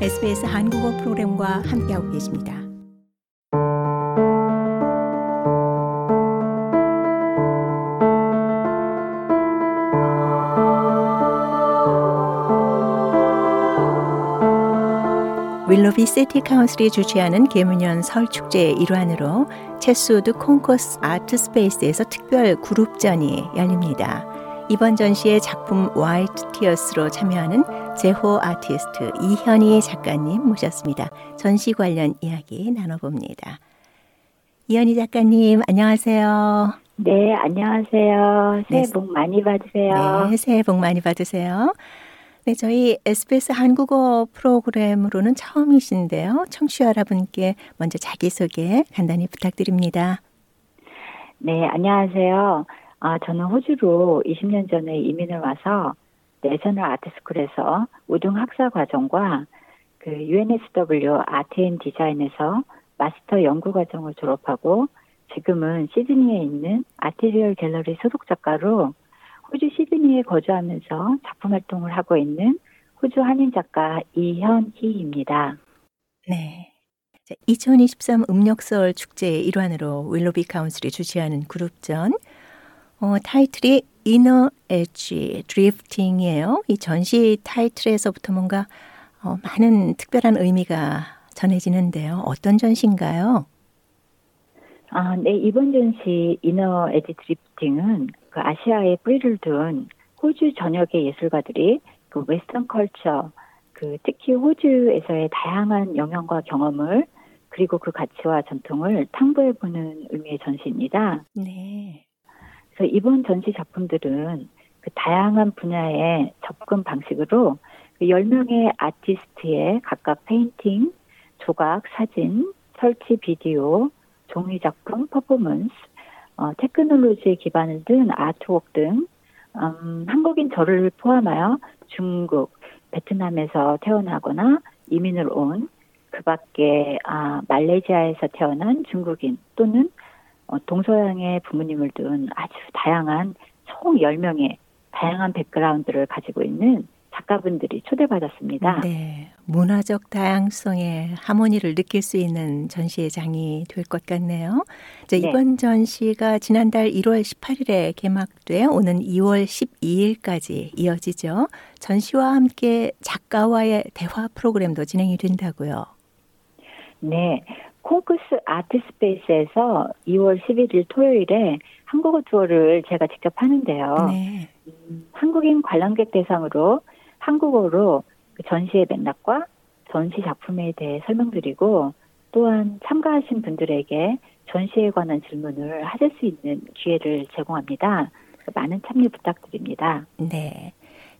SBS 한국어 프로그램과 함께하고 계십니다. Willoughby City Council이 주최하는 계묘년 설 축제의 일환으로 Chatswood Concourse Art Space에서 특별 그룹전이 열립니다. 이번 전시에 작품 White Tears로 참여하는 제호 아티스트 이현희 작가님 모셨습니다. 전시 관련 이야기 나눠봅니다. 이현희 작가님 안녕하세요. 네, 안녕하세요. 새해 네. 복 많이 받으세요. 네, 새해 복 많이 받으세요. 네, 저희 SBS 한국어 프로그램으로는 처음이신데요. 청취자 여러분께 먼저 자기소개 간단히 부탁드립니다. 네, 안녕하세요. 아, 저는 호주로 20년 전에 이민을 와서 National Art School에서 우등 학사 과정과 그 UNSW Art and Design에서 마스터 연구 과정을 졸업하고 지금은 시드니에 있는 Artereal Gallery 소속 작가로 호주 시드니에 거주하면서 작품 활동을 하고 있는 호주 한인 작가 이현희입니다. 네. 2023 음력설 축제의 일환으로 Willoughby Council이 주최하는 그룹전 어, 타이틀이 Inner Edge Drifting이에요. 이 전시 타이틀에서부터 뭔가 어, 많은 특별한 의미가 전해지는데요. 어떤 전시인가요? 아, 네, 이번 전시 Inner Edge Drifting은 그 아시아에 뿌리를 둔 호주 전역의 예술가들이 그 Western culture, 그 특히 호주에서의 다양한 영향과 경험을 그리고 그 가치와 전통을 탐구해 보는 의미의 전시입니다. 네. 그래서 이번 전시 작품들은 그 다양한 분야의 접근 방식으로 그 10명의 아티스트의 각각 페인팅, 조각, 사진, 설치 비디오, 종이 작품, 퍼포먼스, 어, 테크놀로지에 기반을 둔 artwork 등 음, 한국인 저를 포함하여 중국, 베트남에서 태어나거나 이민을 온 그 밖에 아, 말레이시아에서 태어난 중국인 또는 어, 동서양의 부모님을 둔 아주 다양한 총 10명의 다양한 백그라운드를 가지고 있는 작가분들이 초대받았습니다. 네. 문화적 다양성의 하모니를 느낄 수 있는 전시의 장이 될 것 같네요. 자, 네. 이번 전시가 지난달 1월 18일에 개막돼 오는 2월 12일까지 이어지죠. 전시와 함께 작가와의 대화 프로그램도 진행이 된다고요. 네. Concourse Art Space에서 2월 11일 토요일에 한국어 투어를 제가 직접 하는데요. 네. 음, 한국인 관람객 대상으로 한국어로 그 전시의 맥락과 전시 작품에 대해 설명드리고 또한 참가하신 분들에게 전시에 관한 질문을 하실 수 있는 기회를 제공합니다. 많은 참여 부탁드립니다. 네.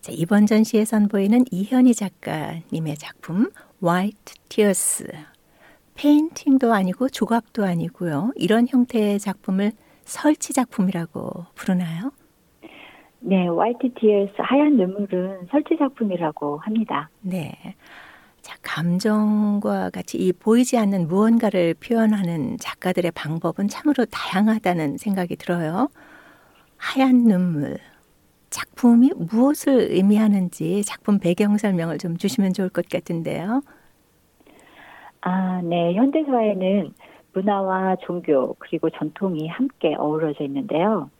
자, 이번 전시에 선보이는 이현희 작가님의 작품 White Tears. 페인팅도 아니고 조각도 아니고요. 이런 형태의 작품을 설치 작품이라고 부르나요? 네, Tears 하얀 눈물은 설치 작품이라고 합니다. 네. 자, 감정과 같이 이 보이지 않는 무언가를 표현하는 작가들의 방법은 참으로 다양하다는 생각이 들어요. 하얀 눈물. 작품이 무엇을 의미하는지 작품 배경 설명을 좀 주시면 좋을 것 같은데요. 아, 네. 현대 사회는 문화와 종교 그리고 전통이 함께 어우러져 있는데요.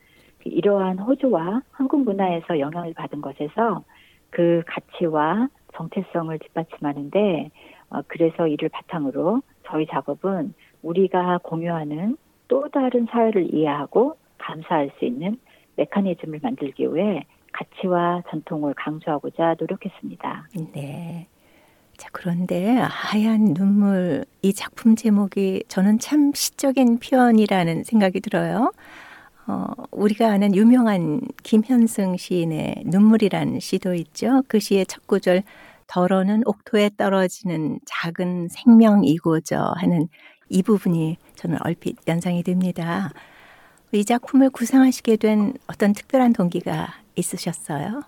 이러한 호주와 한국 문화에서 영향을 받은 것에서 그 가치와 정체성을 뒷받침하는데 어, 그래서 이를 바탕으로 저희 작업은 우리가 공유하는 또 다른 사회를 이해하고 감사할 수 있는 메커니즘을 만들기 위해 가치와 전통을 강조하고자 노력했습니다. 네. 자, 그런데 하얀 눈물 이 작품 제목이 저는 참 시적인 표현이라는 생각이 들어요. 어, 우리가 아는 유명한 김현승 시인의 눈물이라는 시도 있죠. 그 시의 첫 구절 덜어는 옥토에 떨어지는 작은 생명이고저 하는 이 부분이 저는 얼핏 연상이 됩니다. 이 작품을 구상하시게 된 어떤 특별한 동기가 있으셨어요?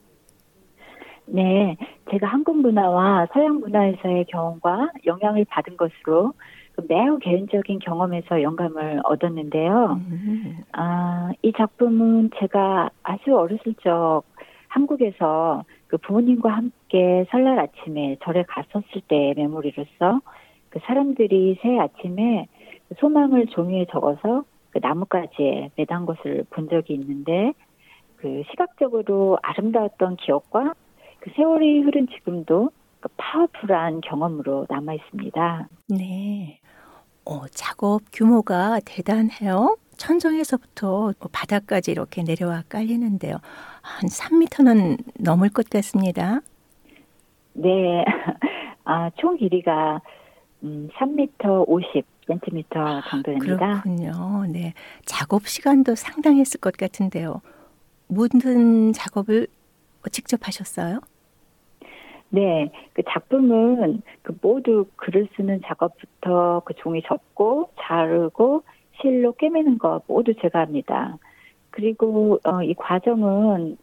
네, 제가 한국 문화와 서양 문화에서의 경험과 영향을 받은 것으로 그 매우 개인적인 경험에서 영감을 얻었는데요. 음, 아, 이 작품은 제가 아주 어렸을 적 한국에서 그 부모님과 함께 설날 아침에 절에 갔었을 때의 메모리로서 그 사람들이 새해 아침에 소망을 종이에 적어서 그 나뭇가지에 매단 것을 본 적이 있는데 그 시각적으로 아름다웠던 기억과 그 세월이 흐른 지금도 그 파워풀한 경험으로 남아 있습니다. 네. 어, 작업 규모가 대단해요. 천정에서부터 바닥까지 이렇게 내려와 깔리는데요. 한 3m는 넘을 것 같습니다. 네. 아, 총 길이가 음, 3m 50cm 정도 됩니다. 그렇군요. 네. 작업 시간도 상당했을 것 같은데요. 모든 작업을 직접 하셨어요? 네, 그 작품은 그 모두 글을 쓰는 작업부터 그 종이 접고 자르고 실로 꿰매는 거 모두 제가 합니다. 그리고 어, 이 과정은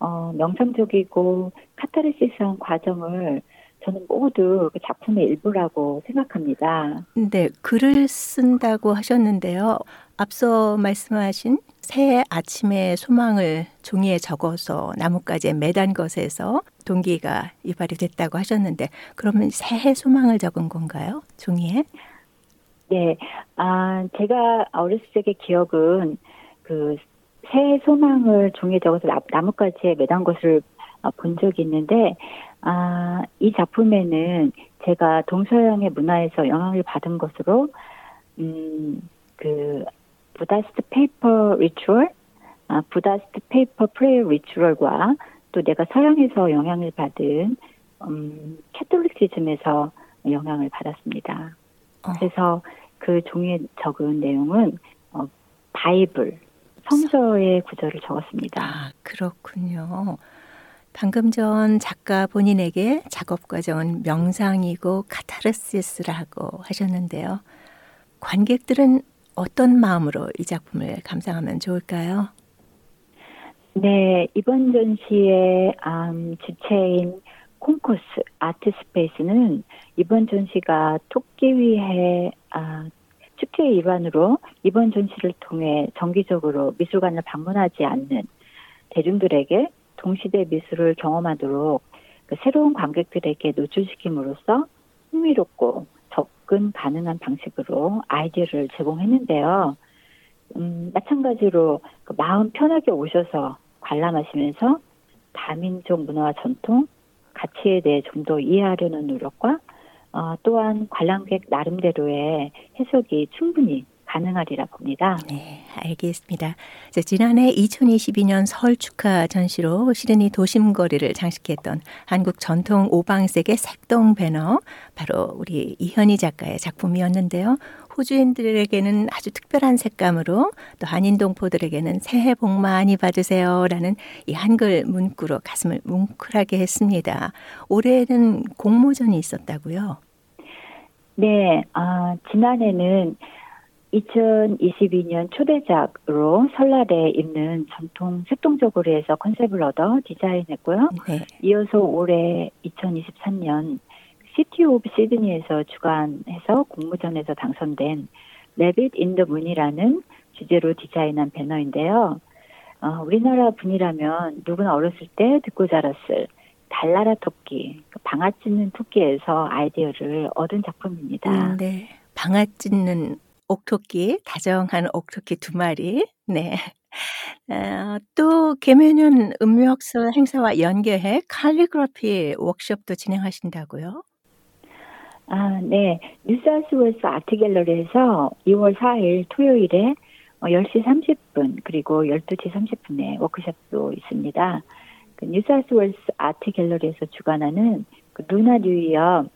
어, 명상적이고 카타르시스한 과정을 저는 모두 그 작품의 일부라고 생각합니다. 네, 글을 쓴다고 하셨는데요. 앞서 말씀하신 새해 아침에 소망을 종이에 적어서 나뭇가지에 매단 것에서 동기가 유발이 됐다고 하셨는데 그러면 새해 소망을 적은 건가요? 종이에? 네, 아 제가 어렸을 적의 기억은 그 새해 소망을 종이에 적어서 나뭇가지에 매단 것을 어, 본 적이 있는데 아, 이 작품에는 제가 동서양의 문화에서 영향을 받은 것으로 음, 그 Buddhist paper ritual, 아, Buddhist paper prayer ritual과 또 내가 서양에서 영향을 받은 음, Catholicism에서 영향을 받았습니다. 어. 그래서 그 종이에 적은 내용은 어, 바이블, 성서의 구절을 적었습니다. 아, 그렇군요. 방금 전 작가 본인에게 작업 과정은 명상이고 카타르시스라고 하셨는데요. 관객들은 어떤 마음으로 이 작품을 감상하면 좋을까요? 네, 이번 전시의 음, 주체인 콩코스 아트 스페이스는 이번 전시가 토끼위해 아, 축제의 일환으로 이번 전시를 통해 정기적으로 미술관을 방문하지 않는 대중들에게 동시대 미술을 경험하도록 그 새로운 관객들에게 노출시킴으로써 흥미롭고 접근 가능한 방식으로 아이디어를 제공했는데요. 음, 마찬가지로 그 마음 편하게 오셔서 관람하시면서 다민족 문화와 전통, 가치에 대해 좀 더 이해하려는 노력과 어, 또한 관람객 나름대로의 해석이 충분히 가능하리라 봅니다. 네, 알겠습니다. 지난해 2022년 설 축하 전시로 시드니 도심 거리를 장식했던 한국 전통 오방색의 색동 배너, 바로 우리 이현희 작가의 작품이었는데요. 호주인들에게는 아주 특별한 색감으로 또 한인 동포들에게는 새해 복 많이 받으세요라는 이 한글 문구로 가슴을 뭉클하게 했습니다. 올해는 공모전이 있었다고요? 네, 아, 지난해는 2022년 초대작으로 설날에 입는 전통 색동적으로 해서 컨셉을 얻어 디자인했고요. 네. 이어서 올해 2023년 City of Sydney에서 주관해서 공모전에서 당선된 레빗 인더 문이라는 주제로 디자인한 배너인데요. 어, 우리나라 분이라면 누구나 어렸을 때 듣고 자랐을 달나라 토끼, 그 방아 찧는 토끼에서 아이디어를 얻은 작품입니다. 음, 네. 방아 찧는 옥토끼, 다정한 옥토끼 두 마리. 네. 어, 또 계묘년 음력설 행사와 연계해 칼리그라피 워크숍도 진행하신다고요? 아, 네. 뉴사우스웨일스 아트 갤러리에서 2월 4일 토요일에 10시 어, 30분 그리고 12시 30분에 워크숍도 있습니다. 그 뉴사우스웨일스 아트 갤러리에서 주관하는 그 Lunar New Year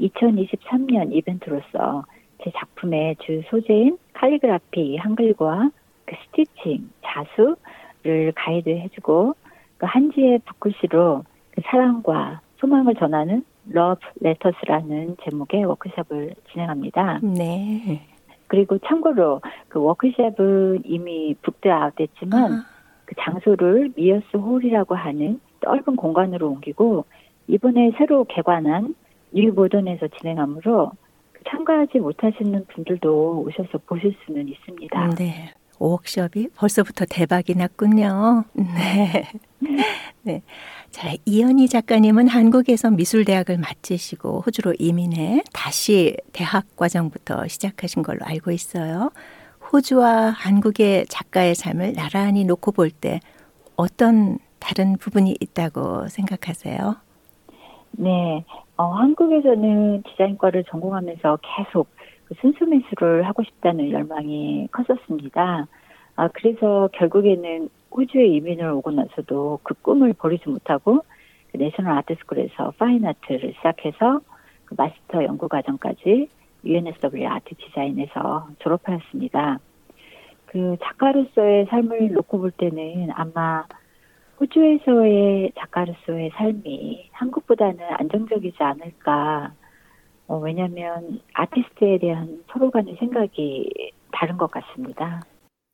2023년 이벤트로서 제 작품의 주 소재인 칼리그라피, 한글과 그 stitching, 자수를 가이드 해주고 그 한지에 붓글씨로 그 사랑과 소망을 전하는 Love Letters라는 제목의 워크숍을 진행합니다. 네. 그리고 참고로 그 워크숍은 이미 booked out 됐지만 아. 그 장소를 미어스 홀이라고 하는 넓은 공간으로 옮기고 이번에 새로 개관한 New Modern에서 진행하므로 참가하지 못하시는 분들도 오셔서 보실 수는 있습니다. 네. 워크숍이 벌써부터 대박이 났군요. 네. 네. 자, 이현희 작가님은 한국에서 미술대학을 마치시고 호주로 이민해 다시 대학 과정부터 시작하신 걸로 알고 있어요. 호주와 한국의 작가의 삶을 나란히 놓고 볼 때 어떤 다른 부분이 있다고 생각하세요? 네, 어, 한국에서는 디자인과를 전공하면서 계속 그 순수 미술을 하고 싶다는 열망이 컸었습니다. 아, 그래서 결국에는 호주에 이민을 오고 나서도 그 꿈을 버리지 못하고 그 내셔널 아트스쿨에서 파인아트를 시작해서 그 마스터 연구 과정까지 UNSW 아트 디자인에서 졸업하였습니다. 그 작가로서의 삶을 놓고 볼 때는 아마 호주에서의 작가로서의 삶이 한국보다는 안정적이지 않을까. 어, 왜냐하면 아티스트에 대한 서로 간의 생각이 다른 것 같습니다.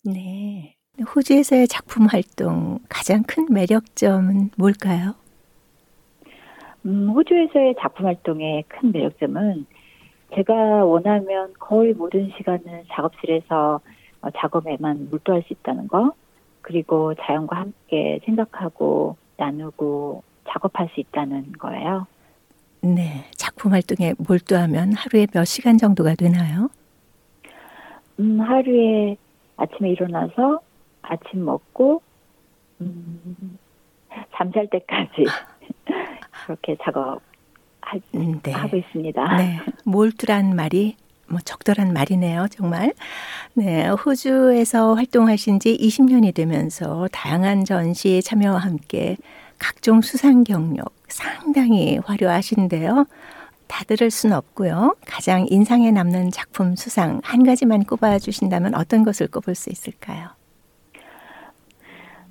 네. 호주에서의 작품 활동 가장 큰 매력점은 뭘까요? 음, 호주에서의 작품 활동의 큰 매력점은 제가 원하면 거의 모든 시간을 작업실에서 어, 작업에만 몰두할 수 있다는 거, 그리고 자연과 함께 생각하고 나누고 작업할 수 있다는 거예요. 네. 작품 활동에 몰두하면 하루에 몇 시간 정도가 되나요? 음, 하루에 아침에 일어나서 아침 먹고 음, 잠잘 때까지 그렇게 작업 음, 네. 하고 있습니다. 네. 몰두란 말이 뭐 적절한 말이네요, 정말. 네, 호주에서 활동하신 지 20년이 되면서 다양한 전시에 참여와 함께 각종 수상 경력 상당히 화려하신데요. 다 들을 수는 없고요. 가장 인상에 남는 작품 수상 한 가지만 꼽아 주신다면 어떤 것을 꼽을 수 있을까요?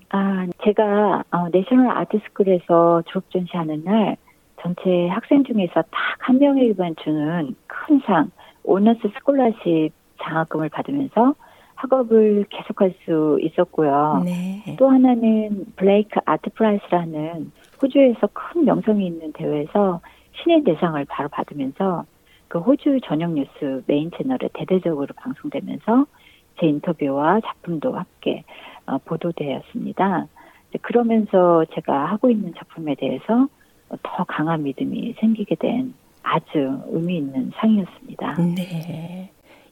아, 제가 어, National Art School에서 졸업 전시하는 날 전체 학생 중에서 딱 한 명에게만 주는 큰 상, Honours Scholarship 장학금을 받으면서 학업을 계속할 수 있었고요. 네. 또 하나는 Blake Art Prize라는 호주에서 큰 명성이 있는 대회에서 신인 대상을 바로 받으면서 그 호주 전용 뉴스 메인 채널에 대대적으로 방송되면서 제 인터뷰와 작품도 함께 어, 보도되었습니다. 그러면서 제가 하고 있는 작품에 대해서 더 강한 믿음이 생기게 된 아주 의미 있는 상이었습니다. 네.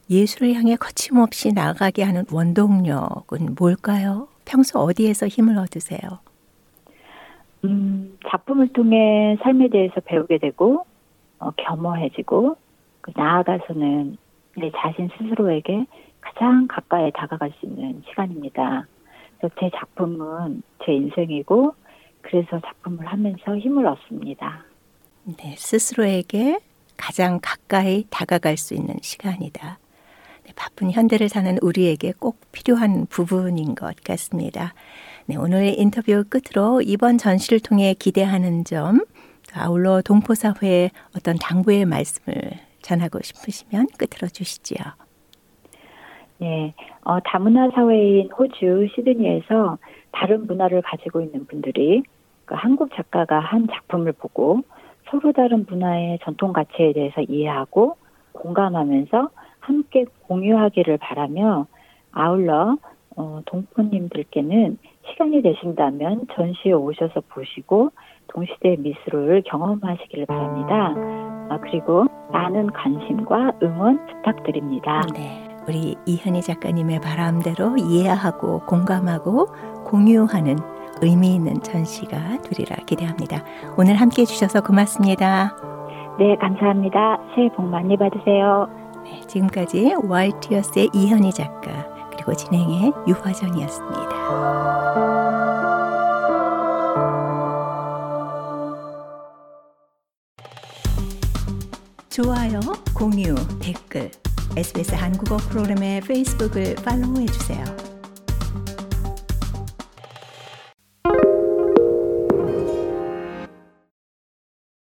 예술을 향해 거침없이 나아가게 하는 원동력은 뭘까요? 평소 어디에서 힘을 얻으세요? 음, 작품을 통해 삶에 대해서 배우게 되고 어, 겸허해지고 그 나아가서는 내 자신 스스로에게 가장 가까이 다가갈 수 있는 시간입니다. 그래서 제 작품은 제 인생이고 그래서 작품을 하면서 힘을 얻습니다. 네, 스스로에게 가장 가까이 다가갈 수 있는 시간이다. 네, 바쁜 현대를 사는 우리에게 꼭 필요한 부분인 것 같습니다. 네, 오늘 인터뷰 끝으로 이번 전시를 통해 기대하는 점, 아울러 동포사회의 어떤 당부의 말씀을 전하고 싶으시면 끝으로 주시지요. 네, 어, 다문화 사회인 호주 시드니에서 다른 문화를 가지고 있는 분들이 그 한국 작가가 한 작품을 보고 서로 다른 문화의 전통 가치에 대해서 이해하고 공감하면서 함께 공유하기를 바라며 아울러 어, 동포님들께는 시간이 되신다면 전시에 오셔서 보시고 동시대 미술을 경험하시기를 바랍니다. 아, 그리고 많은 관심과 응원 부탁드립니다. 네. 우리 이현희 작가님의 바람대로 이해하고 공감하고 공유하는 의미 있는 전시가 되리라 기대합니다. 오늘 함께 해주셔서 고맙습니다. 네, 감사합니다. 새해 복 많이 받으세요. 네, 지금까지 와이티어스의 이현희 작가 그리고 진행의 유화정이었습니다. 좋아요, 공유, 댓글 SBS 한국어 프로그램의 페이스북을 팔로우해 주세요.